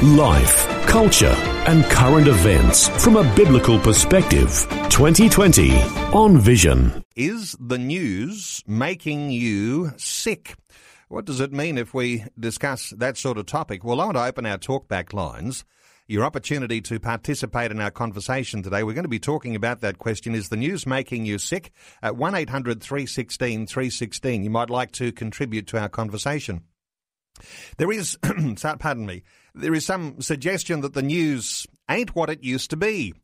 Life, culture, and current events from a biblical perspective. 2020 on Vision. Is the news making you sick? What does it mean if we discuss that sort of topic? Well, I want to open our talkback lines. Your opportunity to participate in our conversation today. We're going to be talking about that question. Is the news making you sick? At 1 800 316 316. You might like to contribute to our conversation. There is, pardon me, there is some suggestion that the news ain't what it used to be.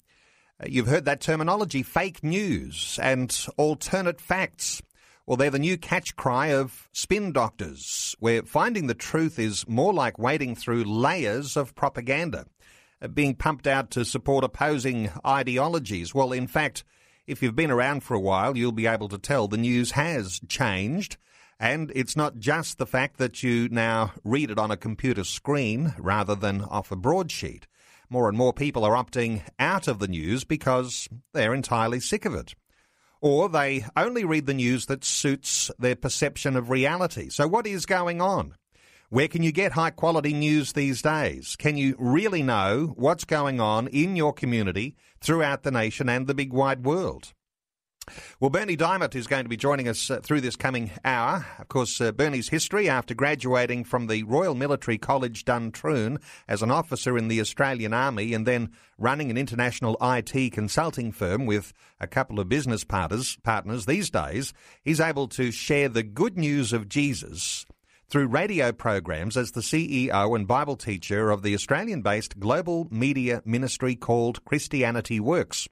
Uh, You've heard that terminology, fake news and alternate facts. Well, they're the new catch cry of spin doctors, where finding the truth is more like wading through layers of propaganda, uh, being pumped out to support opposing ideologies. Well, in fact, if you've been around for a while, you'll be able to tell the news has changed. And it's not just the fact that you now read it on a computer screen rather than off a broadsheet. More and more people are opting out of the news because they're entirely sick of it. Or they only read the news that suits their perception of reality. So, what is going on? Where can you get high quality news these days? Can you really know what's going on in your community, throughout the nation, and the big wide world? Well, Bernie Dymet is going to be joining us uh, through this coming hour. Of course, uh, Bernie's history after graduating from the Royal Military College Duntroon as an officer in the Australian Army and then running an international IT consulting firm with a couple of business partners, partners these days, he's able to share the good news of Jesus through radio programs as the CEO and Bible teacher of the Australian based global media ministry called Christianity Works.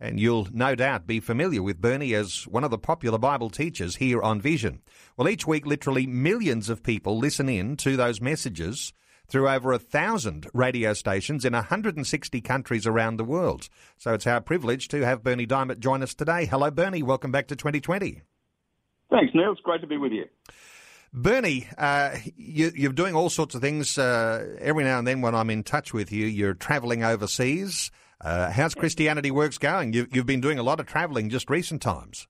And you'll no doubt be familiar with Bernie as one of the popular Bible teachers here on Vision. Well, each week, literally millions of people listen in to those messages through over a thousand radio stations in 160 countries around the world. So it's our privilege to have Bernie Dymet join us today. Hello, Bernie. Welcome back to 2020. Thanks, Neil. It's great to be with you. Bernie, uh, you, you're doing all sorts of things. Uh, every now and then, when I'm in touch with you, you're travelling overseas. Uh, how's Christianity Works going? You've, you've been doing a lot of travelling just recent times.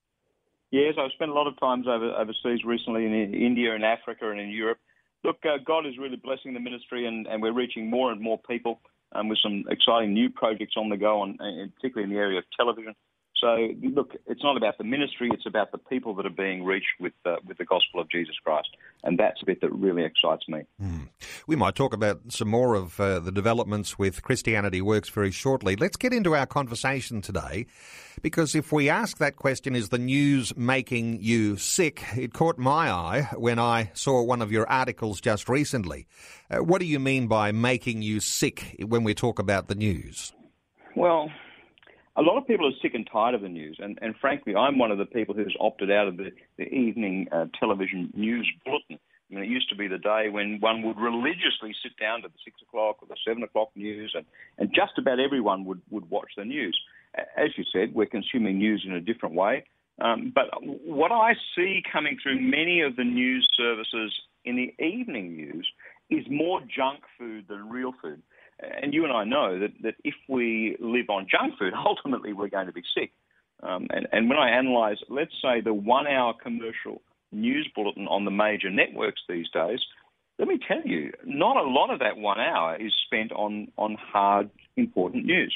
Yes, I've spent a lot of times over, overseas recently in India and Africa and in Europe. Look, uh, God is really blessing the ministry, and, and we're reaching more and more people um, with some exciting new projects on the go, on, particularly in the area of television. So, look, it's not about the ministry; it's about the people that are being reached with uh, with the gospel of Jesus Christ, and that's the bit that really excites me. Mm. We might talk about some more of uh, the developments with Christianity Works very shortly. Let's get into our conversation today, because if we ask that question, is the news making you sick? It caught my eye when I saw one of your articles just recently. Uh, what do you mean by making you sick when we talk about the news? Well a lot of people are sick and tired of the news, and, and frankly, I'm one of the people who's opted out of the, the evening uh, television news bulletin. I mean, it used to be the day when one would religiously sit down to the six o'clock or the seven o'clock news, and, and just about everyone would, would watch the news. As you said, we're consuming news in a different way. Um, but what I see coming through many of the news services in the evening news is more junk food than real food and you and I know that, that if we live on junk food, ultimately we're going to be sick. Um, and, and when I analyse, let's say, the one hour commercial news bulletin on the major networks these days, let me tell you, not a lot of that one hour is spent on, on hard, important news.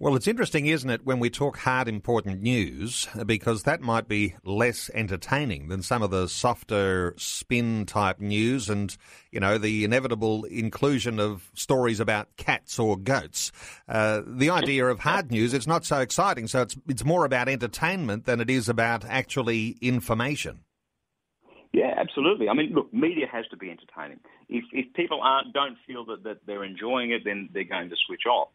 Well, it's interesting, isn't it, when we talk hard, important news, because that might be less entertaining than some of the softer spin type news and, you know, the inevitable inclusion of stories about cats or goats. Uh, the idea of hard news, it's not so exciting. So it's, it's more about entertainment than it is about actually information. Yeah, absolutely. I mean, look, media has to be entertaining. If, if people aren't, don't feel that, that they're enjoying it, then they're going to switch off.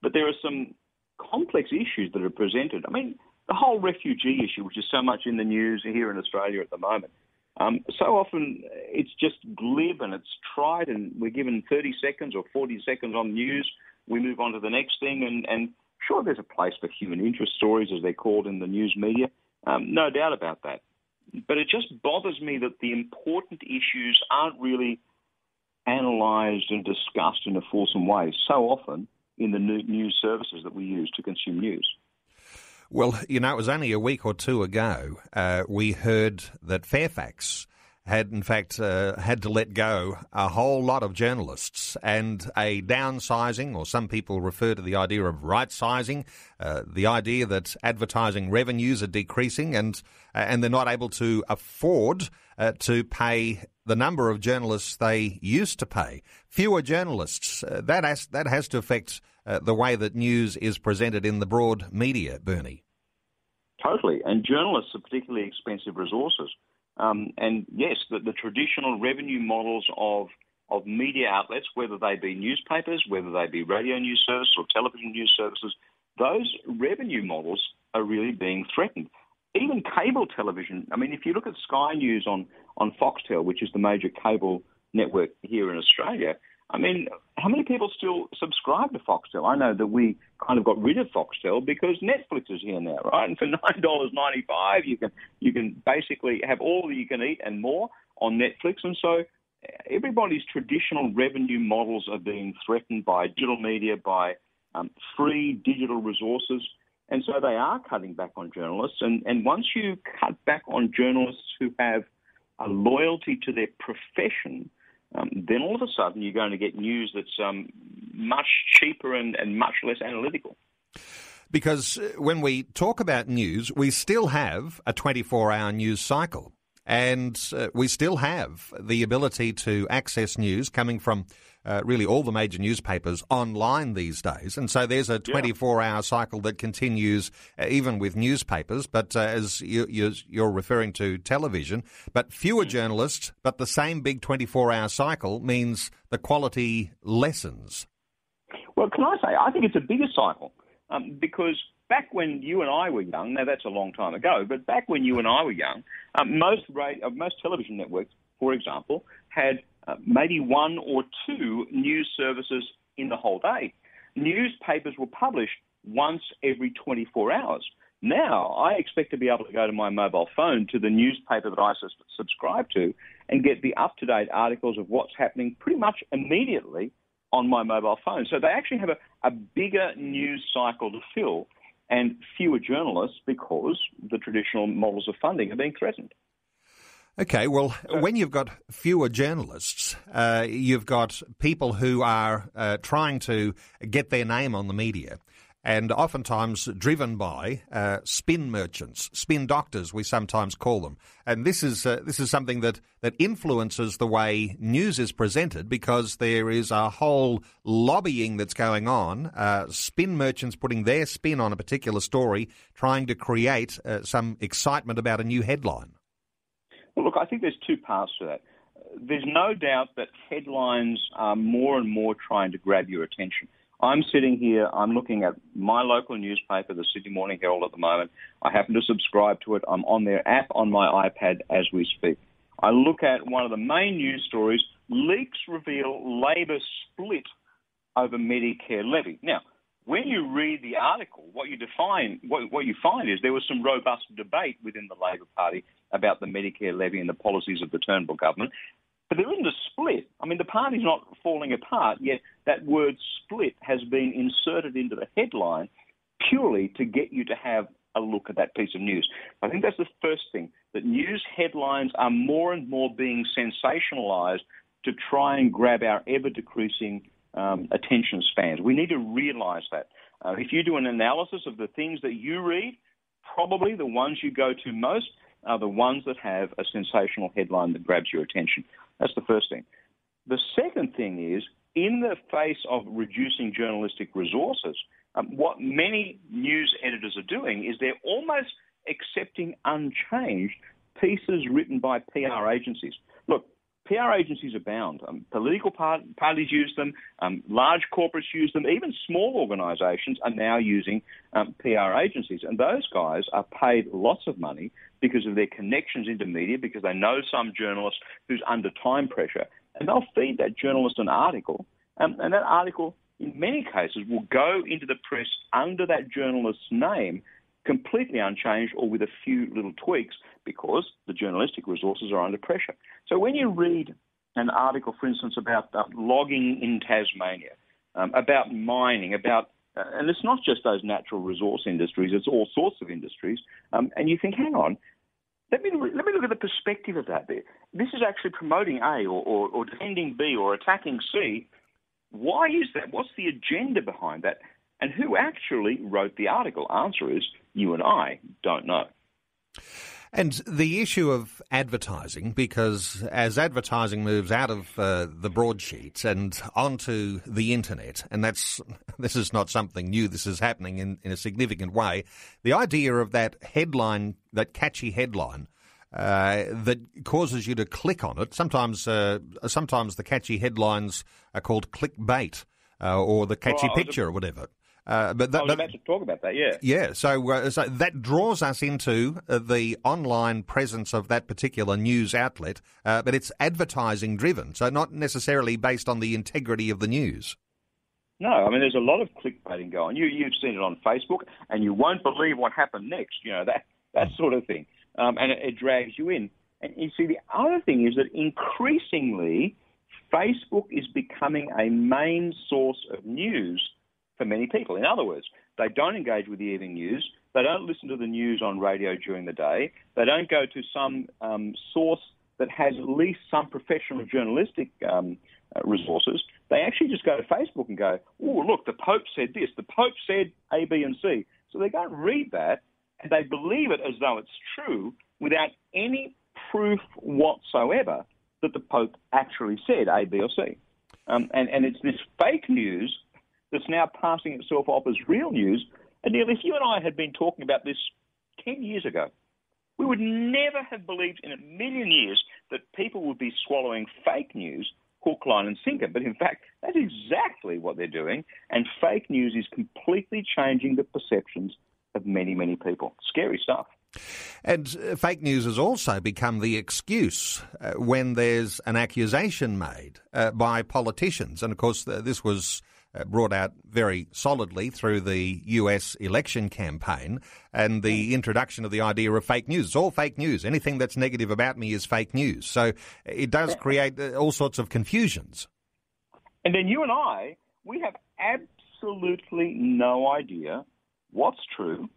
But there are some complex issues that are presented. I mean, the whole refugee issue, which is so much in the news here in Australia at the moment. Um, so often it's just glib and it's tried, and we're given 30 seconds or 40 seconds on news. We move on to the next thing, and, and sure, there's a place for human interest stories, as they're called in the news media. Um, no doubt about that. But it just bothers me that the important issues aren't really analysed and discussed in a fulsome way so often in the news services that we use to consume news. Well, you know, it was only a week or two ago uh, we heard that Fairfax had in fact uh, had to let go a whole lot of journalists and a downsizing, or some people refer to the idea of right sizing, uh, the idea that advertising revenues are decreasing and uh, and they're not able to afford uh, to pay the number of journalists they used to pay. Fewer journalists. Uh, that has that has to affect uh, the way that news is presented in the broad media, Bernie. Totally, and journalists are particularly expensive resources. Um, and yes, the, the, traditional revenue models of of media outlets, whether they be newspapers, whether they be radio news services or television news services, those revenue models are really being threatened. Even cable television. I mean, if you look at Sky News on on Foxtel, which is the major cable network here in Australia, I mean, how many people still subscribe to Foxtel? I know that we kind of got rid of Foxtel because Netflix is here now, right? And for nine dollars ninety five, you can you can basically have all that you can eat and more on Netflix. And so everybody's traditional revenue models are being threatened by digital media, by um, free digital resources. And so they are cutting back on journalists. And, and once you cut back on journalists who have a loyalty to their profession, um, then all of a sudden you're going to get news that's um, much cheaper and, and much less analytical. Because uh, when we talk about news, we still have a 24 hour news cycle. And uh, we still have the ability to access news coming from uh, really all the major newspapers online these days. And so there's a 24 hour cycle that continues uh, even with newspapers, but uh, as you, are referring to television, but fewer mm. journalists, but the same big 24 hour cycle means the quality lessens. Well, can I say, I think it's a bigger cycle um, because back when you and I were young, now that's a long time ago, but back when you and I were young, um, most, radio, uh, most television networks, for example, had uh, maybe one or two news services in the whole day. Newspapers were published once every 24 hours. Now, I expect to be able to go to my mobile phone to the newspaper that I subscribe to and get the up to date articles of what's happening pretty much immediately on my mobile phone. So they actually have a, a bigger news cycle to fill and fewer journalists because the traditional models of funding are being threatened. Okay, well, when you've got fewer journalists, uh, you've got people who are uh, trying to get their name on the media and oftentimes driven by uh, spin merchants, spin doctors, we sometimes call them. And this is uh, this is something that that influences the way news is presented because there is a whole lobbying that's going on. Uh, spin merchants putting their spin on a particular story, trying to create uh, some excitement about a new headline. Well, look, I think there's two parts to that. There's no doubt that headlines are more and more trying to grab your attention. I'm sitting here, I'm looking at my local newspaper, the Sydney Morning Herald at the moment. I happen to subscribe to it. I'm on their app on my iPad as we speak. I look at one of the main news stories leaks reveal Labor split over Medicare levy. Now, when you read the article, what you define, what, what you find is there was some robust debate within the Labor Party about the Medicare levy and the policies of the Turnbull government. But there isn't a split. I mean, the party's not falling apart, yet that word split has been inserted into the headline purely to get you to have a look at that piece of news. I think that's the first thing, that news headlines are more and more being sensationalized to try and grab our ever decreasing um, attention spans. We need to realize that. Uh, if you do an analysis of the things that you read, probably the ones you go to most are the ones that have a sensational headline that grabs your attention. That's the first thing. The second thing is, in the face of reducing journalistic resources, um, what many news editors are doing is they're almost accepting unchanged pieces written by PR agencies. PR agencies abound. Um, political part- parties use them, um, large corporates use them, even small organisations are now using um, PR agencies. And those guys are paid lots of money because of their connections into media, because they know some journalist who's under time pressure, and they'll feed that journalist an article, um, and that article, in many cases, will go into the press under that journalist's name completely unchanged or with a few little tweaks because the journalistic resources are under pressure. So when you read an article, for instance, about uh, logging in Tasmania, um, about mining, about uh, and it's not just those natural resource industries; it's all sorts of industries. Um, and you think, hang on, let me let me look at the perspective of that. There, this is actually promoting A or, or, or defending B or attacking C. Why is that? What's the agenda behind that? And who actually wrote the article? Answer is you and I don't know. And the issue of advertising, because as advertising moves out of uh, the broadsheets and onto the internet, and that's this is not something new. This is happening in, in a significant way. The idea of that headline, that catchy headline, uh, that causes you to click on it. Sometimes, uh, sometimes the catchy headlines are called clickbait, uh, or the catchy well, picture, or whatever. Uh, but that, I was about to talk about that. Yeah. Yeah. So, uh, so that draws us into uh, the online presence of that particular news outlet, uh, but it's advertising driven, so not necessarily based on the integrity of the news. No, I mean there's a lot of clickbaiting going. You you've seen it on Facebook, and you won't believe what happened next. You know that that sort of thing, um, and it, it drags you in. And you see, the other thing is that increasingly, Facebook is becoming a main source of news for many people. In other words, they don't engage with the evening news. They don't listen to the news on radio during the day. They don't go to some um, source that has at least some professional journalistic um, uh, resources. They actually just go to Facebook and go, oh, look, the Pope said this. The Pope said A, B, and C. So they and read that and they believe it as though it's true without any proof whatsoever that the Pope actually said A, B, or C. Um, and, and it's this fake news that's now passing itself off as real news. And Neil, if you and I had been talking about this 10 years ago, we would never have believed in a million years that people would be swallowing fake news hook, line, and sinker. But in fact, that's exactly what they're doing. And fake news is completely changing the perceptions of many, many people. Scary stuff. And uh, fake news has also become the excuse uh, when there's an accusation made uh, by politicians. And of course, this was brought out very solidly through the US election campaign and the introduction of the idea of fake news. It's all fake news. Anything that's negative about me is fake news. So it does create uh, all sorts of confusions. And then you and I, we have absolutely no idea what's true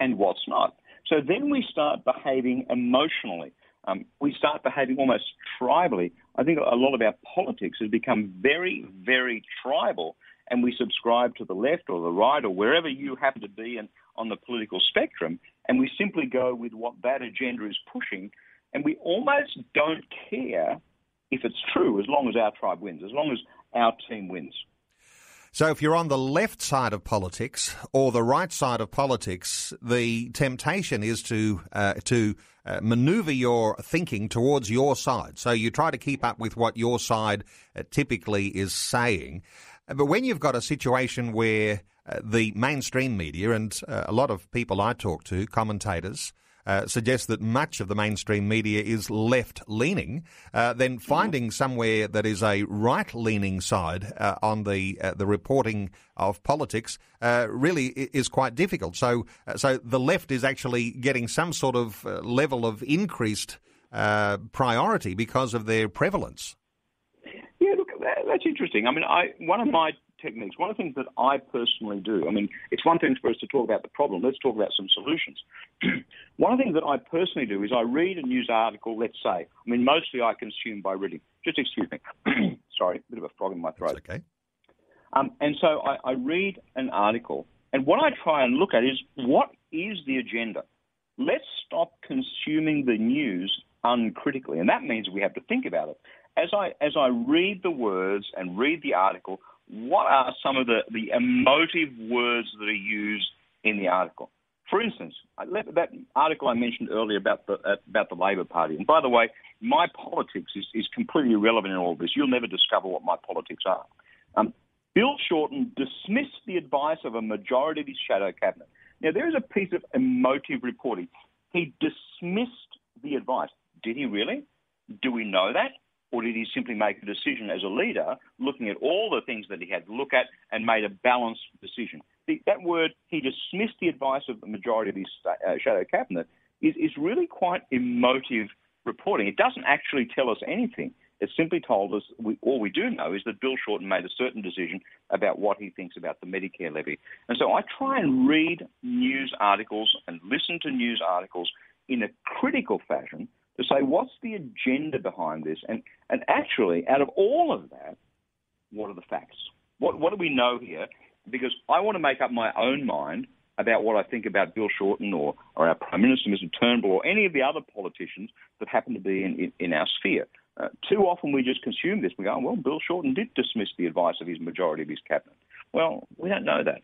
and what's not. So then we start behaving emotionally. Um, we start behaving almost tribally. I think a lot of our politics has become very, very tribal and we subscribe to the left or the right or wherever you happen to be on the political spectrum, and we simply go with what that agenda is pushing, and we almost don't care if it's true as long as our tribe wins, as long as our team wins. So, if you're on the left side of politics or the right side of politics, the temptation is to uh, to uh, maneuver your thinking towards your side. So you try to keep up with what your side uh, typically is saying. But when you've got a situation where uh, the mainstream media and uh, a lot of people I talk to, commentators, uh, suggest that much of the mainstream media is left leaning, uh, then mm-hmm. finding somewhere that is a right leaning side uh, on the uh, the reporting of politics uh, really is quite difficult. So, uh, so the left is actually getting some sort of level of increased priority because of their prevalence that's interesting. I mean, I one of my techniques, one of the things that I personally do. I mean, it's one thing for us to talk about the problem. Let's talk about some solutions. one of the things that I personally do is I read a news article. Let's say, I mean, mostly I consume by reading. Just excuse me. Sorry, a bit of a frog in my throat. That's okay. Um, and so I, I read an article, and what I try and look at is what is the agenda. Let's stop consuming the news uncritically, and that means we have to think about it as I as I read the words and read the article, what are some of the, the emotive words that are used in the article? For instance, that article I mentioned earlier about the uh, about the Labor Party, and by the way, my politics is, is completely irrelevant in all this. You'll never discover what my politics are. Um, Bill Shorten dismissed the advice of a majority of his shadow cabinet. Now, there is a piece of emotive reporting. He dismissed the advice. Did he really? Do we know that? Or did he simply make a decision as a leader, looking at all the things that he had to look at and made a balanced decision? The, that word, he dismissed the advice of the majority of his uh, shadow cabinet, is, is really quite emotive reporting. It doesn't actually tell us anything. It simply told us we, all we do know is that Bill Shorten made a certain decision about what he thinks about the Medicare levy. And so I try and read news articles and listen to news articles in a critical fashion to say what's the agenda behind this, and and actually out of all of that, what are the facts? What what do we know here? Because I want to make up my own mind about what I think about Bill Shorten or, or our Prime Minister, Mr. Turnbull, or any of the other politicians that happen to be in, in, in our sphere. Uh, too often we just consume this. We go, well, Bill Shorten did dismiss the advice of his majority of his cabinet. Well, we don't know that.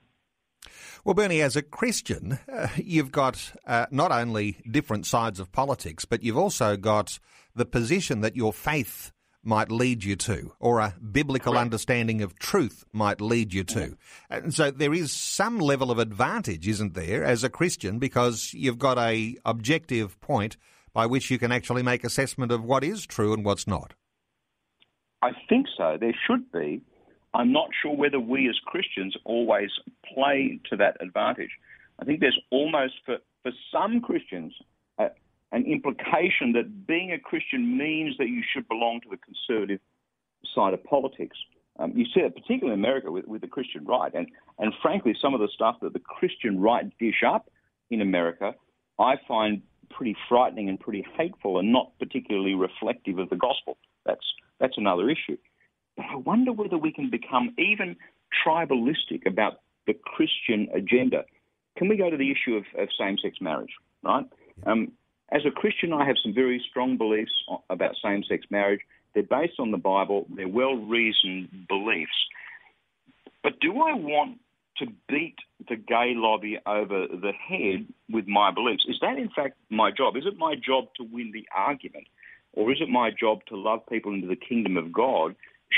Well, Bernie, as a Christian, uh, you've got uh, not only different sides of politics, but you've also got the position that your faith might lead you to, or a biblical Correct. understanding of truth might lead you to. And so there is some level of advantage, isn't there, as a Christian, because you've got a objective point by which you can actually make assessment of what is true and what's not. I think so. There should be. I'm not sure whether we as Christians always play to that advantage. I think there's almost, for, for some Christians, uh, an implication that being a Christian means that you should belong to the conservative side of politics. Um, you see it particularly in America with, with the Christian right. And, and frankly, some of the stuff that the Christian right dish up in America, I find pretty frightening and pretty hateful and not particularly reflective of the gospel. That's, that's another issue. But I wonder whether we can become even tribalistic about the Christian agenda. Can we go to the issue of, of same sex marriage, right? Um, as a Christian, I have some very strong beliefs about same sex marriage. They're based on the Bible, they're well reasoned beliefs. But do I want to beat the gay lobby over the head with my beliefs? Is that in fact my job? Is it my job to win the argument? Or is it my job to love people into the kingdom of God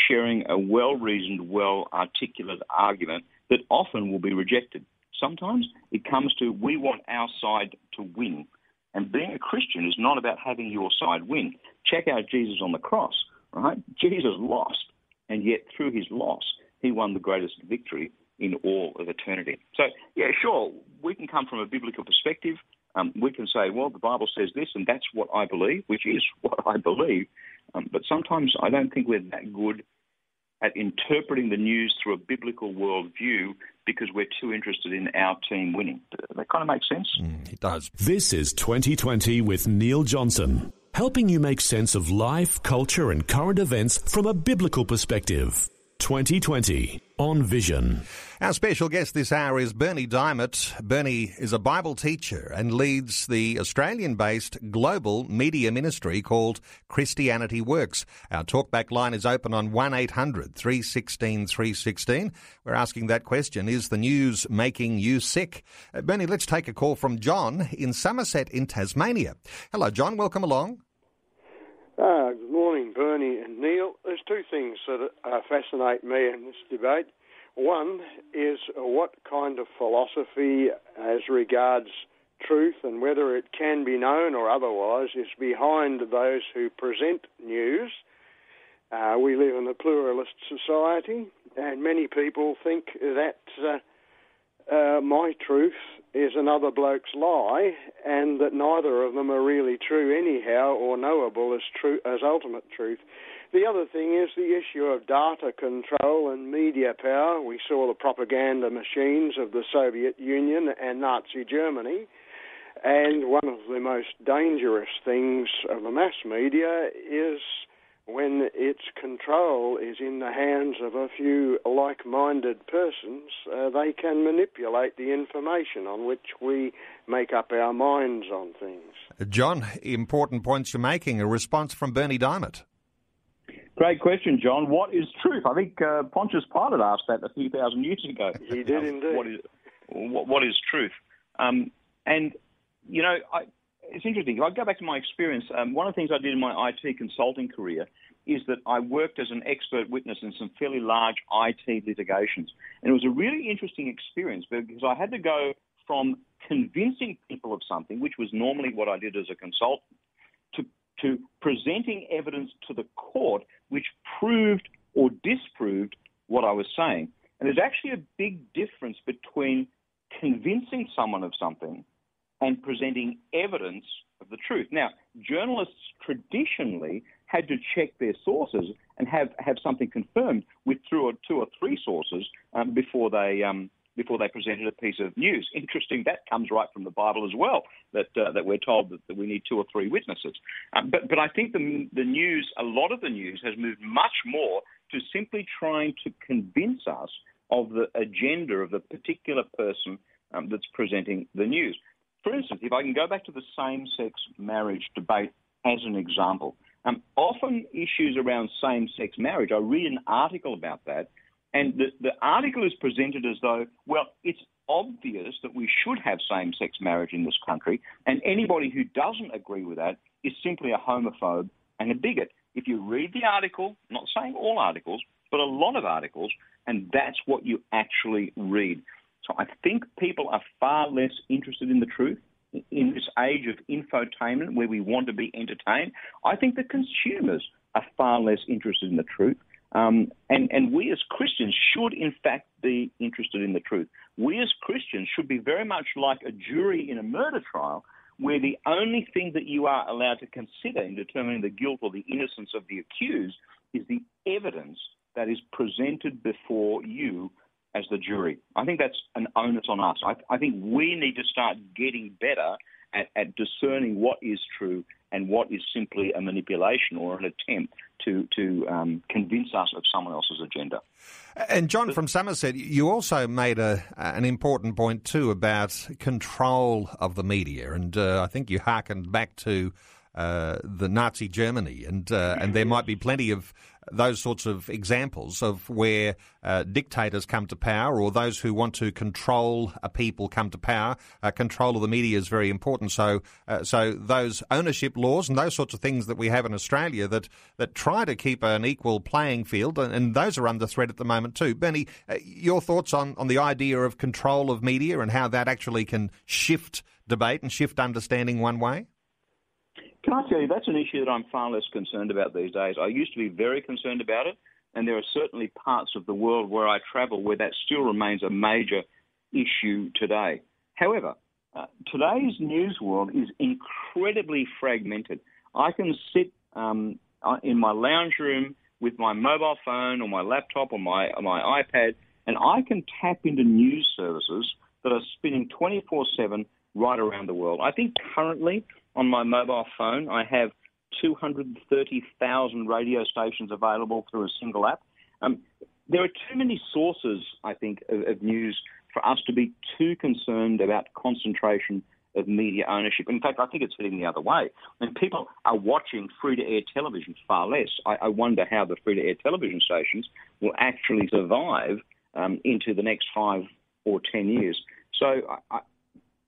sharing a well reasoned, well articulate argument that often will be rejected. Sometimes it comes to we want our side to win. And being a Christian is not about having your side win. Check out Jesus on the cross, right? Jesus lost, and yet through his loss, he won the greatest victory in all of eternity. So, yeah, sure, we can come from a biblical perspective. Um, we can say, well, the Bible says this, and that's what I believe, which is what I believe. Um, but sometimes I don't think we're that good at interpreting the news through a biblical worldview because we're too interested in our team winning. That kind of makes sense. Mm, it does. This is 2020 with Neil Johnson, helping you make sense of life, culture, and current events from a biblical perspective. 2020 on Vision. Our special guest this hour is Bernie Dymet. Bernie is a Bible teacher and leads the Australian based global media ministry called Christianity Works. Our talkback line is open on 1 800 316 316. We're asking that question Is the news making you sick? Uh, Bernie, let's take a call from John in Somerset in Tasmania. Hello, John. Welcome along. Uh, good morning, Bernie and Neil. There's two things that uh, fascinate me in this debate. One is what kind of philosophy, as regards truth and whether it can be known or otherwise, is behind those who present news. Uh, we live in a pluralist society, and many people think that uh, uh, my truth is another bloke's lie, and that neither of them are really true anyhow or knowable as true as ultimate truth. The other thing is the issue of data control and media power. We saw the propaganda machines of the Soviet Union and Nazi Germany. And one of the most dangerous things of the mass media is when its control is in the hands of a few like minded persons, uh, they can manipulate the information on which we make up our minds on things. John, important points you're making. A response from Bernie Dymet. Great question, John. What is truth? I think uh, Pontius Pilate asked that a few thousand years ago. He did indeed. What is, what, what is truth? Um, and, you know, I, it's interesting. If I go back to my experience, um, one of the things I did in my IT consulting career is that I worked as an expert witness in some fairly large IT litigations. And it was a really interesting experience because I had to go from convincing people of something, which was normally what I did as a consultant, to, to presenting evidence to the court which proved or disproved what I was saying. And there's actually a big difference between convincing someone of something and presenting evidence of the truth. Now, journalists traditionally had to check their sources and have, have something confirmed with two or, two or three sources um, before they um, before they presented a piece of news. Interesting, that comes right from the Bible as well. That uh, that we're told that, that, we need two or three witnesses. Um, but but I think the the news, a lot of the news, has moved much more to simply trying to convince us of the agenda of the particular person um, that's presenting the news. For instance, if I can go back to the same sex marriage debate as an example, um, often issues around same sex marriage, I read an article about that, and the, the article is presented as though, well, it's obvious that we should have same sex marriage in this country, and anybody who doesn't agree with that is simply a homophobe and a bigot. If you read the article, not saying all articles, but a lot of articles, and that's what you actually read. So I think people are far less interested in the truth in this age of infotainment where we want to be entertained. I think the consumers are far less interested in the truth. Um, and, and we as Christians should, in fact, be interested in the truth. We as Christians should be very much like a jury in a murder trial, where the only thing that you are allowed to consider in determining the guilt or the innocence of the accused is the evidence that is presented before you as the jury. I think that's an onus on us. I, I think we need to start getting better at, at, discerning what is true and what is simply a manipulation or an attempt to to um, convince us of someone else's agenda. And John from Somerset, you also made a an important point too about control of the media, and uh, I think you harkened back to uh, the Nazi Germany, and uh, and there might be plenty of those sorts of examples of where uh, dictators come to power or those who want to control a people come to power. Uh, control of the media is very important. So, uh, so those ownership laws and those sorts of things that we have in Australia that that try to keep an equal playing field, and, and those are under threat at the moment too. Bernie, uh, your thoughts on on the idea of control of media and how that actually can shift debate and shift understanding one way? Can I tell you, that's an issue that I'm far less concerned about these days. I used to be very concerned about it, and there are certainly parts of the world where I travel where that still remains a major issue today. However, uh, today's news world is incredibly fragmented. I can sit um, uh, in my lounge room with my mobile phone or my laptop or my, or my iPad, and I can tap into news services that are spinning 24 7 right around the world. I think currently on my mobile phone, I have 230,000 radio stations available through a single app. Um, there are too many sources, I think, of, of, news for us to be too concerned about concentration of media ownership. In fact, I think it's heading the other way. People are watching free to air television far less. I, I, wonder how the free to air television stations will actually survive um, into the next five or ten years. So, I,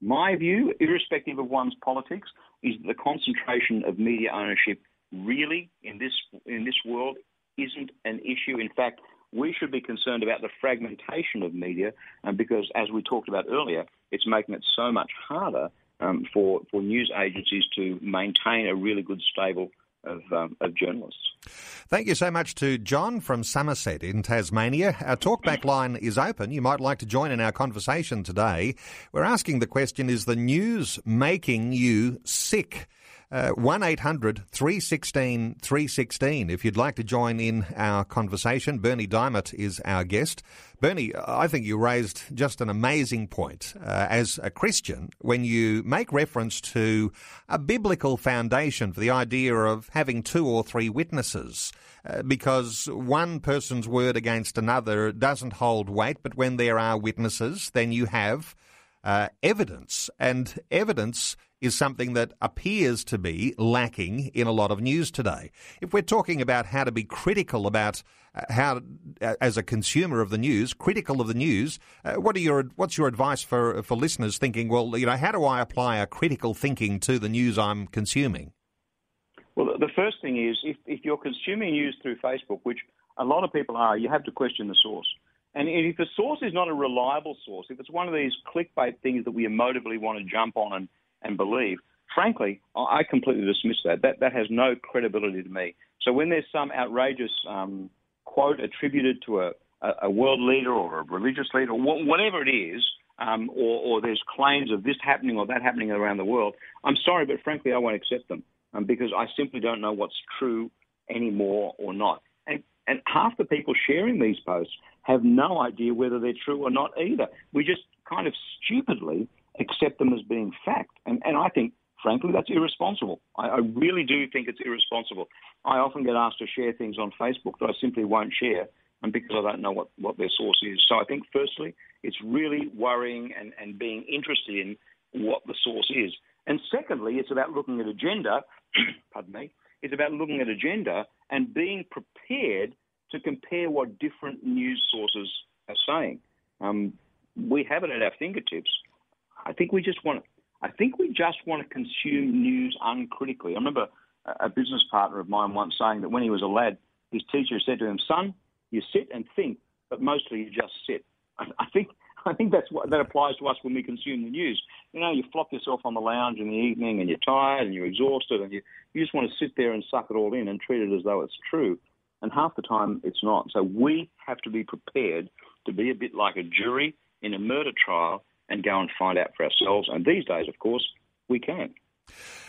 my view, irrespective of one's politics, is that the concentration of media ownership really in this in this world isn't an issue. In fact, we should be concerned about the fragmentation of media, um, because as we talked about earlier, it's making it so much harder um, for for news agencies to maintain a really good stable of, um, of, journalists. Thank you so much to John from Somerset in Tasmania. Our talkback line is open. You might like to join in our conversation today. We're asking the question Is the news making you sick? Uh, 1 800 316 316 if you'd like to join in our conversation. Bernie Dymet is our guest. Bernie, I think you raised just an amazing point uh, as a Christian when you make reference to a biblical foundation for the idea of having two or three witnesses. Uh, because one person's word against another doesn't hold weight, but when there are witnesses, then you have uh, evidence, and evidence is something that appears to be lacking in a lot of news today. If we're talking about how to be critical about uh, how, uh, as a consumer of the news, critical of the news, uh, what are your what's your advice for for listeners thinking? Well, you know, how do I apply a critical thinking to the news I'm consuming? Well, the first thing is if, if you're consuming news through Facebook, which a lot of people are, you have to question the source. And if the source is not a reliable source, if it's one of these clickbait things that we emotively want to jump on and, and believe, frankly, I completely dismiss that. That that has no credibility to me. So when there's some outrageous um, quote attributed to a, a, world leader or a religious leader, whatever it is, um, or, or, there's claims of this happening or that happening around the world, I'm sorry, but frankly, I won't accept them um, because I simply don't know what's true anymore or not. And, and half the people sharing these posts have no idea whether they're true or not either. We just kind of stupidly accept them as being fact. And, and I think, frankly, that's irresponsible. I, I really do think it's irresponsible. I often get asked to share things on Facebook that I simply won't share and because I don't know what, what their source is. So I think, firstly, it's really worrying and, and being interested in what the source is. And secondly, it's about looking at agenda, pardon me, it's about looking at agenda and being prepared to compare what different news sources are saying. Um, we have it at our fingertips. I think we just want. I think we just want to consume news uncritically. I remember a business partner of mine once saying that when he was a lad, his teacher said to him, "Son, you sit and think, but mostly you just sit." I think I think that's what that applies to us when we consume the news. You know, you flop yourself on the lounge in the evening and you're tired and you're exhausted and you, you just want to sit there and suck it all in and treat it as though it's true. And half the time it's not. So we have to be prepared to be a bit like a jury in a murder trial and go and find out for ourselves. And these days, of course, we can.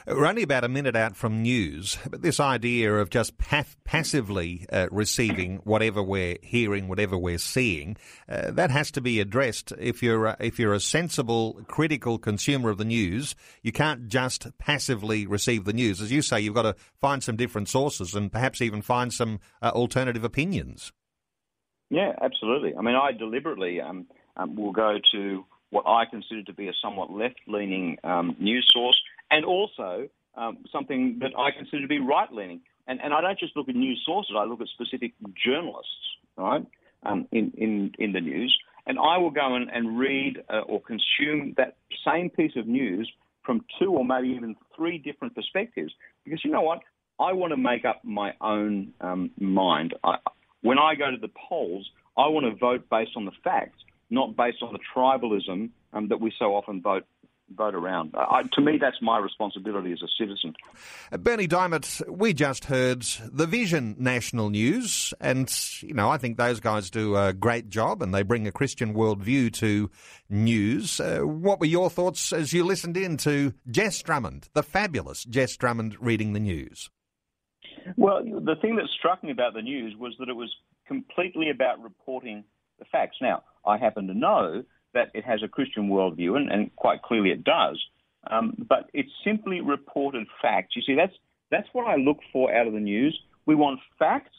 We're only about a minute out from news, but this idea of just pa- passively uh, receiving whatever we're hearing, whatever we're seeing, uh, that has to be addressed. If you're uh, if you're a sensible, critical consumer of the news, you can't just passively receive the news. As you say, you've got to find some different sources and perhaps even find some uh, alternative opinions. Yeah, absolutely. I mean, I deliberately um, um, will go to what I consider to be a somewhat left-leaning um, news source and also um, something that I consider to be right leaning. And, and I don't just look at news sources, I look at specific journalists, right, um, in, in, in the news. And I will go and, and read uh, or consume that same piece of news from two or maybe even three different perspectives. Because you know what? I want to make up my own um, mind. I, when I go to the polls, I want to vote based on the facts, not based on the tribalism um, that we so often vote vote around. Uh, to me, that's my responsibility as a citizen. Uh, Bernie Dymet, we just heard the Vision National News, and you know I think those guys do a great job, and they bring a Christian worldview to news. Uh, what were your thoughts as you listened in to Jess Drummond, the fabulous Jess Drummond, reading the news? Well, the thing that struck me about the news was that it was completely about reporting the facts. Now, I happen to know that it has a Christian worldview, and, and quite clearly it does. Um, but it's simply reported facts. You see, that's that's what I look for out of the news. We want facts,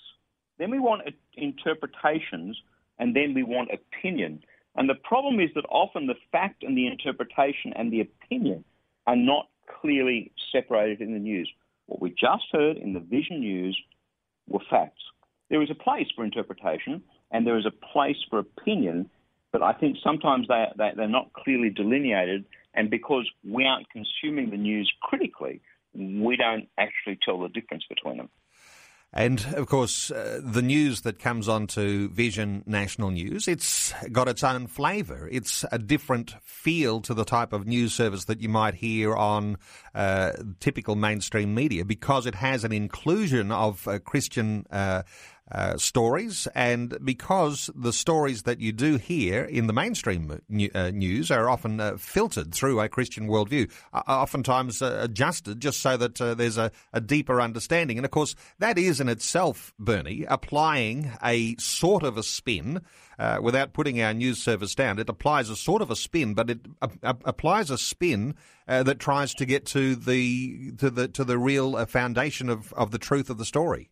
then we want interpretations, and then we want opinion. And the problem is that often the fact and the interpretation and the opinion are not clearly separated in the news. What we just heard in the Vision News were facts. There is a place for interpretation and there is a place for opinion, but I think sometimes they, they, they're not clearly delineated, and because we aren't consuming the news critically, we don't actually tell the difference between them. And of course, uh, the news that comes onto Vision National News, it's got its own flavour. It's a different feel to the type of news service that you might hear on uh, typical mainstream media because it has an inclusion of uh, Christian uh, stories, and because the stories that you do hear in the mainstream uh, news are often uh, filtered through a Christian worldview, oftentimes uh, adjusted just so that uh, there's a, a, deeper understanding. And of course, that is in itself, Bernie, applying a sort of a spin. Without putting our news service down, it applies a sort of a spin, but it applies a spin that tries to get to the to the to the real foundation of, of the truth of the story.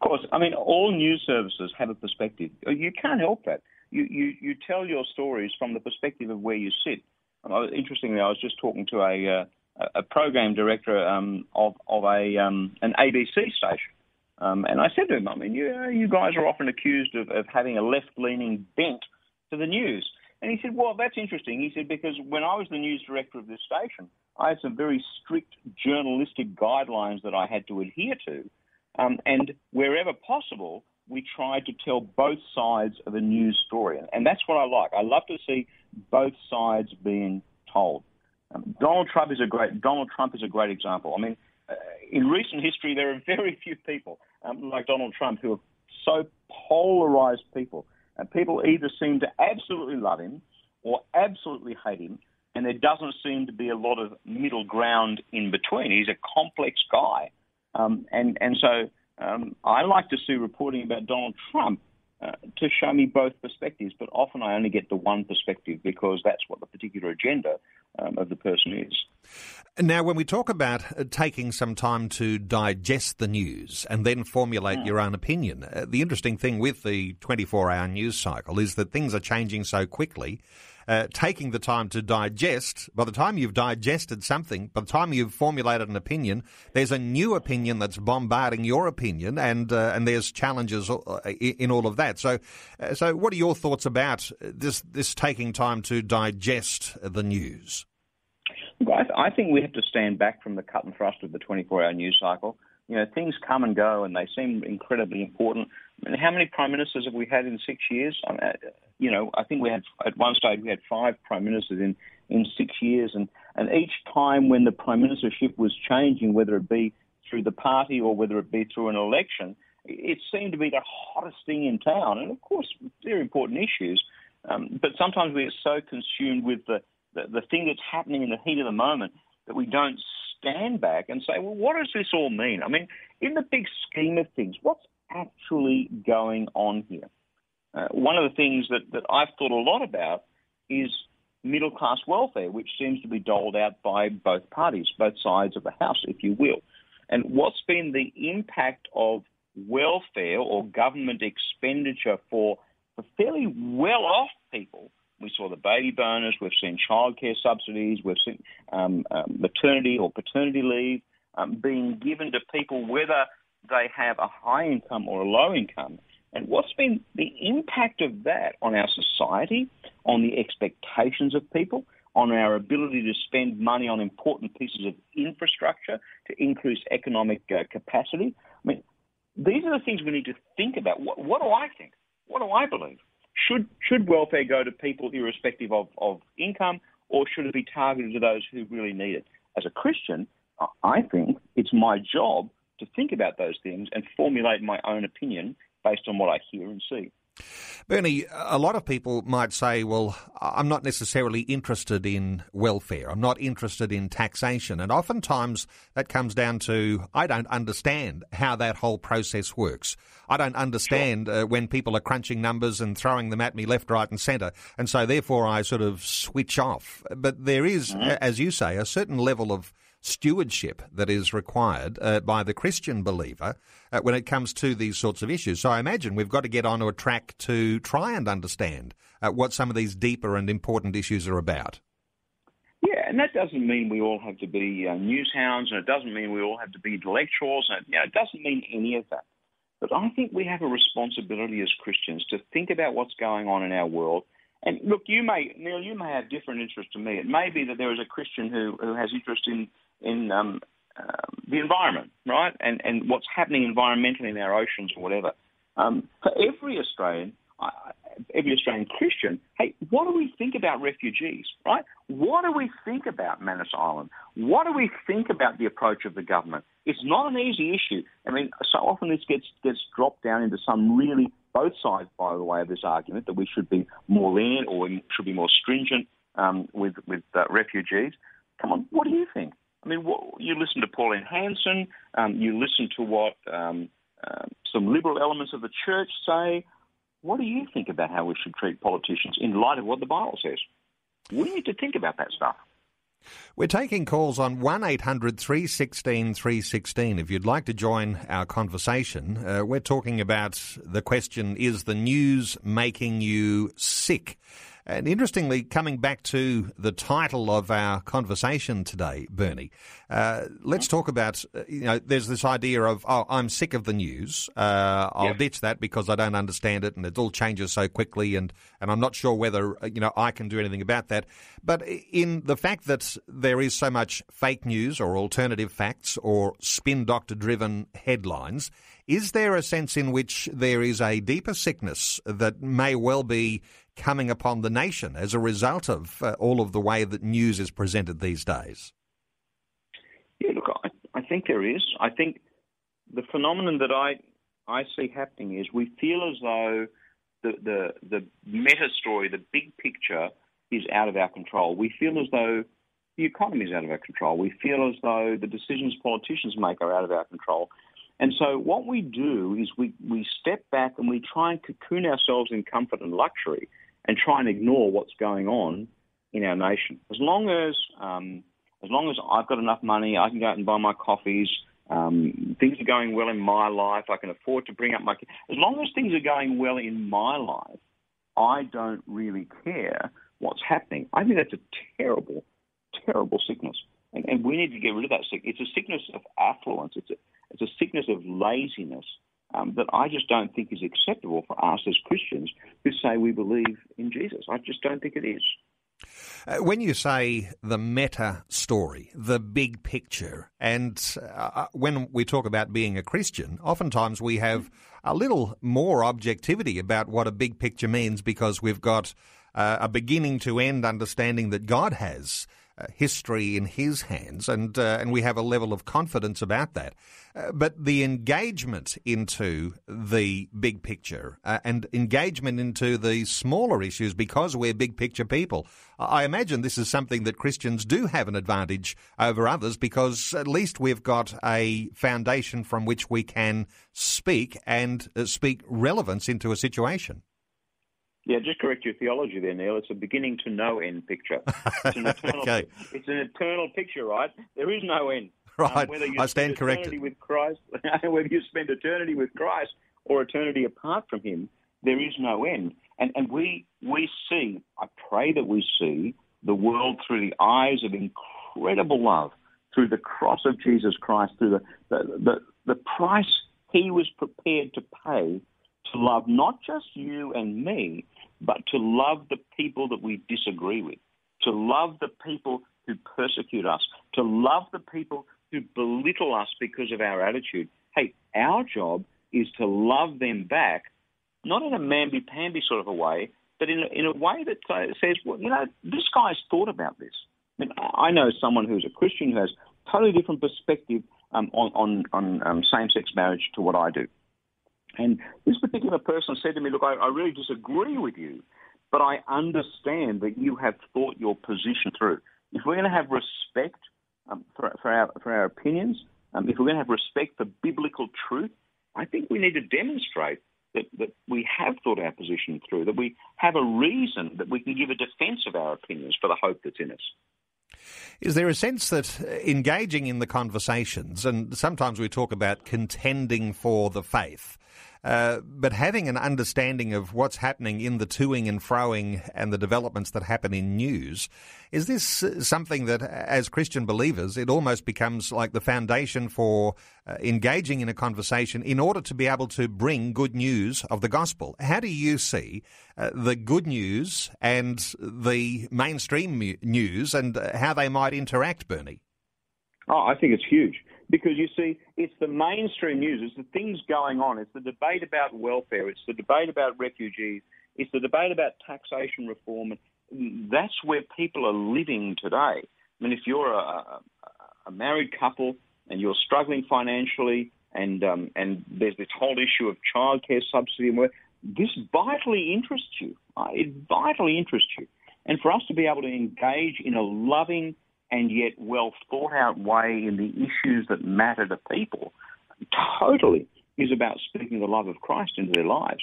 Of course, I mean, all news services have a perspective. You can't help that. You, you, you tell your stories from the perspective of where you sit. Interestingly, I was just talking to a, uh, a, program director um, of, of a um, an ABC station. Um, and I said to him, I mean, you, you guys are often accused of, of having a left leaning bent to the news. And he said, Well, that's interesting. He said, Because when I was the news director of this station, I had some very strict journalistic guidelines that I had to adhere to. Um, and wherever possible, we tried to tell both sides of a news story. And that's what I like. I love to see both sides being told. Um, Donald Trump is a great Donald Trump is a great example. I mean, uh, in recent history, there are very few people um, like Donald Trump who have so polarized people. And people either seem to absolutely love him or absolutely hate him, and there doesn't seem to be a lot of middle ground in between. He's a complex guy, um, and and so um, I like to see reporting about Donald Trump uh, to show me both perspectives, but often I only get the one perspective because that's what the particular agenda um, of the person is. Now, when we talk about uh, taking some time to digest the news and then formulate mm. your own opinion, uh, the interesting thing with the 24 hour news cycle is that things are changing so quickly uh, taking the time to digest. By the time you've digested something, by the time you've formulated an opinion, there's a new opinion that's bombarding your opinion, and uh, and there's challenges uh, in all of that. So, uh, so what are your thoughts about this this taking time to digest the news? I, I think we have to stand back from the cut and thrust of the 24-hour news cycle. You know, things come and go, and they seem incredibly important. Mean, how many prime ministers have we had in six years? I mean, you know, I think we had at one stage we had five prime ministers in in six years, and and each time when the prime ministership was changing, whether it be through the party or whether it be through an election, it seemed to be the hottest thing in town, and of course, very important issues. Um, but sometimes we are so consumed with the, the the thing that's happening in the heat of the moment that we don't stand back and say, well, what does this all mean? I mean, in the big scheme of things, what's actually going on here? Uh, one of the things that, that I've thought a lot about is middle class welfare, which seems to be doled out by both parties, both sides of the House, if you will. And what's been the impact of welfare or government expenditure for, for fairly well off people? We saw the baby bonus, we've seen childcare subsidies, we've seen um, um, maternity or paternity leave um, being given to people whether they have a high income or a low income. And what's been the impact of that on our society, on the expectations of people, on our ability to spend money on important pieces of infrastructure to increase economic uh, capacity? I mean, these are the things we need to think about. What, what, do I think? What do I believe? Should should welfare go to people irrespective of, of income, or should it be targeted to those who really need it? As a Christian, I think it's my job to think about those things and formulate my own opinion based on what I hear and see. Bernie, a lot of people might say, well, I'm not necessarily interested in welfare. I'm not interested in taxation. And oftentimes that comes down to I don't understand how that whole process works. I don't understand sure. uh, when people are crunching numbers and throwing them at me left, right, and centre. And so therefore I sort of switch off. But there is, mm-hmm. as you say, a certain level of stewardship that is required uh, by the Christian believer uh, when it comes to these sorts of issues. So I imagine we've got to get onto a track to try and understand uh, what some of these deeper and important issues are about. Yeah, and that doesn't mean we all have to be uh, news hounds, and it doesn't mean we all have to be intellectuals, and you know, it doesn't mean any of that. But I think we have a responsibility as Christians to think about what's going on in our world. And look, you may, Neil, you may have different interests to me. It may be that there is a Christian who, who has interest in in um, um, the environment, right, and and what's happening environmentally in our oceans or whatever. Um, for every Australian, uh, every Australian Christian, hey, what do we think about refugees, right? What do we think about Manus Island? What do we think about the approach of the government? It's not an easy issue. I mean, so often this gets gets dropped down into some really both sides, by the way, of this argument that we should be more lenient or we should be more stringent um, with with uh, refugees. Come on, what do you think? I mean, what, you listen to Pauline Hanson, um, you listen to what um, uh, some liberal elements of the church say. What do you think about how we should treat politicians in light of what the Bible says? We need to think about that stuff. We're taking calls on 1 800 316 316. If you'd like to join our conversation, uh, we're talking about the question Is the news making you sick? And interestingly, coming back to the title of our conversation today, Bernie, uh, let's talk about, uh, you know, there's this idea of, oh, I'm sick of the news. Uh, I'll yep. ditch that because I don't understand it and it all changes so quickly and, and I'm not sure whether, uh, you know, I can do anything about that. But in the fact that there is so much fake news or alternative facts or spin doctor driven headlines, is there a sense in which there is a deeper sickness that may well be coming upon the nation as a result of uh, all of the way that news is presented these days? Yeah, look, I, I think there is. I think the phenomenon that I I see happening is we feel as though the the, the meta story, the big picture, is out of our control. We feel as though the economy is out of our control. We feel as though the decisions politicians make are out of our control. And so what we do is we, we step back and we try and cocoon ourselves in comfort and luxury and try and ignore what's going on in our nation. As long as um, as long as I've got enough money, I can go out and buy my coffees. Um, things are going well in my life. I can afford to bring up my kids. As long as things are going well in my life, I don't really care what's happening. I think that's a terrible, terrible sickness, and, and we need to get rid of that sickness. It's a sickness of affluence. It's a, it's a sickness of laziness um, that I just don't think is acceptable for us as Christians who say we believe in Jesus. I just don't think it is. Uh, when you say the meta story, the big picture, and uh, uh, when we talk about being a Christian, oftentimes we have a little more objectivity about what a big picture means because we've got uh, a beginning to end understanding that God has history in his hands, and uh, and we have a level of confidence about that. Uh, but the engagement into the big picture uh, and engagement into the smaller issues, because we're big picture people, I imagine this is something that Christians do have an advantage over others because at least we've got a foundation from which we can speak and uh, speak relevance into a situation. Yeah, just correct your theology there, Neil. It's a beginning to no end picture. It's an eternal, okay. It's an eternal picture, right? There is no end. Right. Um, whether you I stand corrected. With Christ, whether you spend eternity with Christ or eternity apart from Him, there is no end. And and we we see. I pray that we see the world through the eyes of incredible love, through the cross of Jesus Christ, through the the, the, the price He was prepared to pay to love not just you and me, but to love the people that we disagree with, to love the people who persecute us, to love the people who belittle us because of our attitude. Hey, our job is to love them back, not in a mamby-pamby sort of a way, but in a, in a way that uh, says, well, you know, this guy's thought about this. I, mean, I know someone who's a Christian who has totally different perspective um, on, on, on um, same-sex marriage to what I do. And this particular person said to me, Look, I, I really disagree with you, but I understand that you have thought your position through. If we're going to have respect um, for, for, our, for our opinions, um, if we're going to have respect for biblical truth, I think we need to demonstrate that, that we have thought our position through, that we have a reason that we can give a defence of our opinions for the hope that's in us. Is there a sense that uh, engaging in the conversations, and sometimes we talk about contending for the faith, uh, but having an understanding of what's happening in the toing and froing and the developments that happen in news, is this uh, something that, as Christian believers, it almost becomes like the foundation for uh, engaging in a conversation in order to be able to bring good news of the gospel? How do you see uh, the good news and the mainstream news and uh, how they might interact, Bernie? Oh, I think it's huge because you see, it's the mainstream news, it's the things going on, it's the debate about welfare, it's the debate about refugees, it's the debate about taxation reform. And that's where people are living today. I mean, if you're a, a married couple and you're struggling financially, and um, and there's this whole issue of childcare subsidy and where this vitally interests you. Uh, it vitally interests you, and for us to be able to engage in a loving and yet well thought out way in the issues that matter to people totally is about speaking the love of Christ into their lives.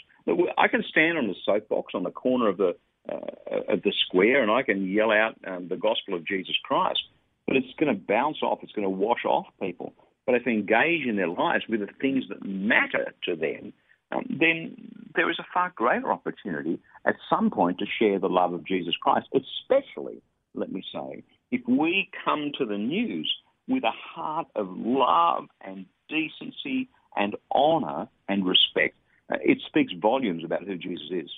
I can stand on the soapbox on the corner of the uh, of the square and I can yell out um, the gospel of Jesus Christ, but it's going to bounce off. It's going to wash off people. But if they engage in their lives with the things that matter to them, um, then there is a far greater opportunity at some point to share the love of Jesus Christ, especially, let me say, if we come to the news with a heart of love and decency and honour and respect. Uh, it speaks volumes about who Jesus is.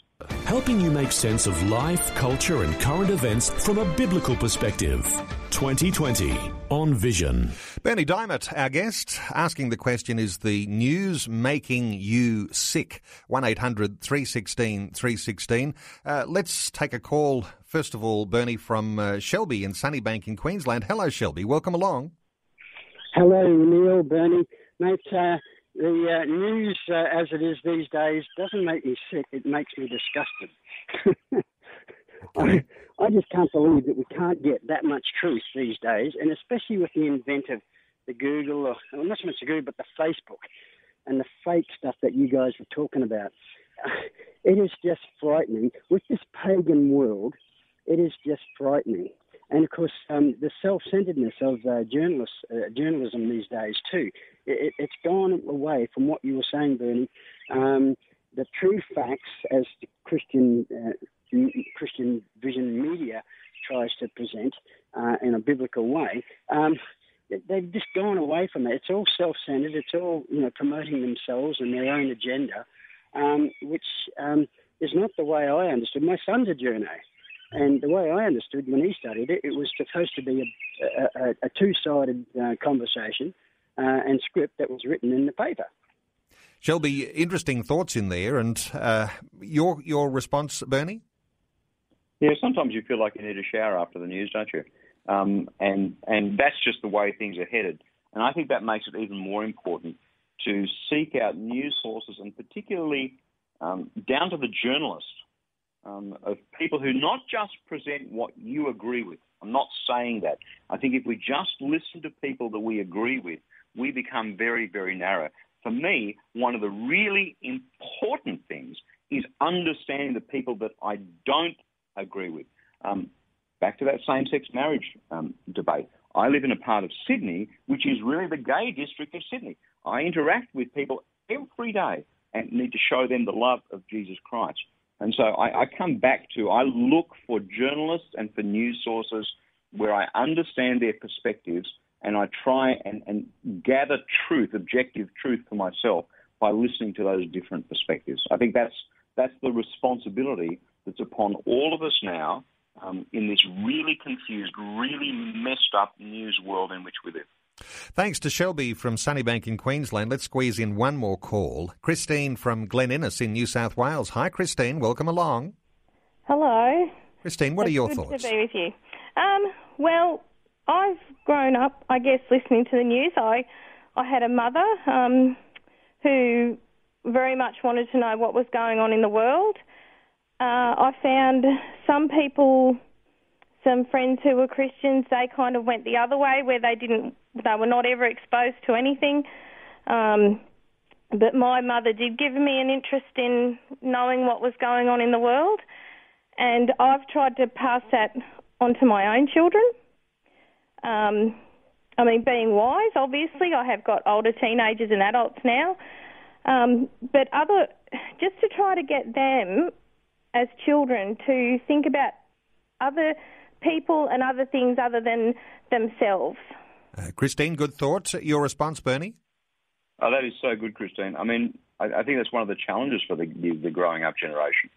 Helping you make sense of life, culture, and current events from a biblical perspective. 2020 on Vision. Bernie Dymet, our guest, asking the question Is the news making you sick? 1 800 316 316. Uh, let's take a call, first of all, Bernie from uh, Shelby in Sunnybank in Queensland. Hello, Shelby. Welcome along. Hello, Neil, Bernie. Mate, uh, the uh, news uh, as it is these days doesn't make me sick, it makes me disgusted. I, I just can't believe that we can't get that much truth these days, and especially with the invent of the Google, or well, not so much the Google, but the Facebook and the fake stuff that you guys were talking about. It is just frightening. With this pagan world, it is just frightening. And of course, um, the self-centeredness of uh, journalists, uh, journalism these days too, it, has gone away from what you were saying, Bernie. Um, the true facts, as the Christian uh, Christian Vision Media tries to present uh, in a biblical way, um, they've just gone away from it. It's all self-centered. It's all you know promoting themselves and their own agenda, um, which um, is not the way I understood. My son's a journo. And the way I understood when he studied it, it was supposed to be a, a, a two-sided uh, conversation uh, and script that was written in the paper. Shelby, interesting thoughts in there, and uh, your your response, Bernie. Yeah, sometimes you feel like you need a shower after the news, don't you? Um, and and that's just the way things are headed. And I think that makes it even more important to seek out news sources, and particularly um, down to the journalist um, of people who not just present what you agree with. I'm not saying that. I think if we just listen to people that we agree with, we become very, very narrow. For me, one of the really important things is understanding the people that I don't agree with. Um, back to that same sex marriage um, debate. I live in a part of Sydney which is really the gay district of Sydney. I interact with people every day and need to show them the love of Jesus Christ. And so I, I come back to I look for journalists and for news sources where I understand their perspectives and I try and, and gather truth, objective truth for myself by listening to those different perspectives. I think that's that's the responsibility that's upon all of us now um, in this really confused, really messed up news world in which we live. Thanks to Shelby from Sunnybank in Queensland. Let's squeeze in one more call. Christine from Glen Innes in New South Wales. Hi, Christine. Welcome along. Hello. Christine, what it's are your good thoughts? to be with you. Um, well, I've grown up, I guess, listening to the news. I, I had a mother um, who very much wanted to know what was going on in the world. Uh, I found some people, some friends who were Christians, they kind of went the other way, where they didn't, they were not ever exposed to anything. Um, but my mother did give me an interest in knowing what was going on in the world, and I've tried to pass that on to my own children. Um, I mean, being wise, obviously, I have got older teenagers and adults now, um, but other, just to try to get them as children to think about other people and other things other than themselves. Uh, Christine, good thoughts. Your response, Bernie? Oh, that is so good, Christine. I mean, I, I think that's one of the challenges for the, the, the growing up generation.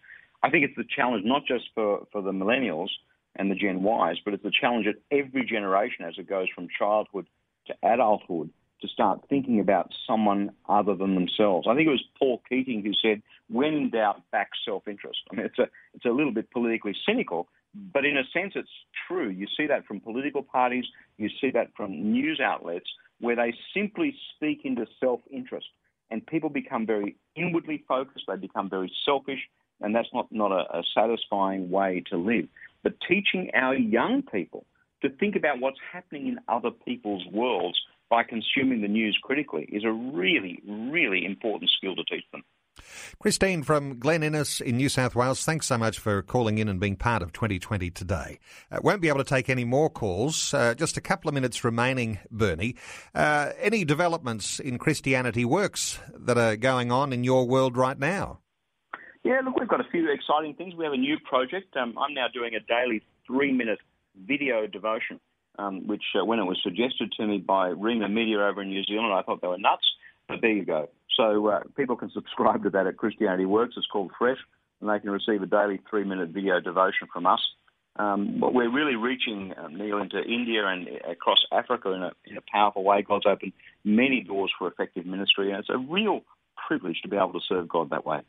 I think it's the challenge not just for, for the millennials and the Gen Ys, but it's the challenge at every generation as it goes from childhood to adulthood to start thinking about someone other than themselves. I think it was Paul Keating who said, "When in doubt, back self-interest." I mean, it's a it's a little bit politically cynical, but in a sense, it's true. You see that from political parties, you see that from news outlets, where they simply speak into self-interest, and people become very inwardly focused. They become very selfish, and that's not not a, a satisfying way to live. But teaching our young people to think about what's happening in other people's worlds by consuming the news critically is a really, really important skill to teach them. Christine from Glen Innes in New South Wales, thanks so much for calling in and being part of 2020 today. Uh, won't be able to take any more calls. Uh, just a couple of minutes remaining, Bernie. Uh, any developments in Christianity works that are going on in your world right now? Yeah, look, we've got a few exciting things. We have a new project. Um, I'm now doing a daily three-minute video devotion, um, which uh, when it was suggested to me by Rhema Media over in New Zealand, I thought they were nuts. But there you go. So uh, people can subscribe to that at Christianity Works. It's called Fresh, and they can receive a daily three-minute video devotion from us. Um, but we're really reaching, um, Neil, into India and across Africa in a, in a powerful way. God's opened many doors for effective ministry, and it's a real privilege to be able to serve God that way.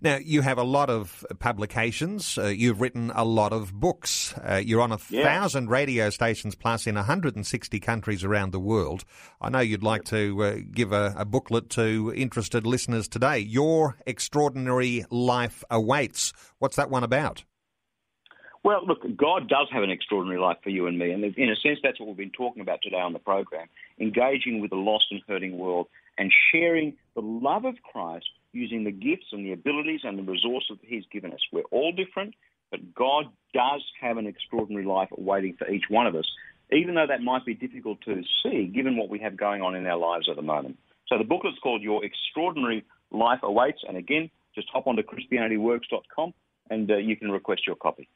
Now, you have a lot of publications. Uh, you've written a lot of books. Uh, you're on a yeah. thousand radio stations plus in 160 countries around the world. I know you'd like to uh, give a, a, booklet to interested listeners today. Your extraordinary life awaits. What's that one about? Well, look, God does have an extraordinary life for you and me, and in a sense, that's what we've been talking about today on the program: engaging with the lost and hurting world and sharing the love of Christ using the gifts and the abilities and the resources that He's given us. We're all different, but God does have an extraordinary life waiting for each one of us, even though that might be difficult to see given what we have going on in our lives at the moment. So the booklet's called Your Extraordinary Life Awaits, and again, just hop onto ChristianityWorks.com and uh, you can request your copy.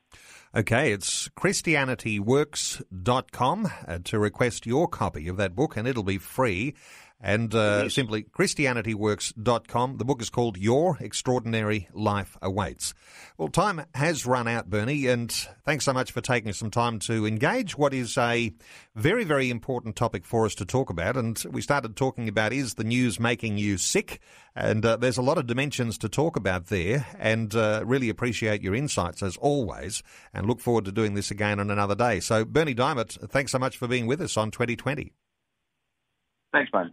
Okay, it's ChristianityWorks.com uh, to request your copy of that book, and it'll be free and uh, simply ChristianityWorks.com. The book is called Your Extraordinary Life Awaits. Well, time has run out, Bernie, and thanks so much for taking some time to engage what is a very, very important topic for us to talk about. And we started talking about is the news making you sick? And uh, there's a lot of dimensions to talk about there, and uh, really appreciate your insights as always, and look forward to doing this again on another day. So, Bernie Dymet, thanks so much for being with us on 2020. Thanks, mate.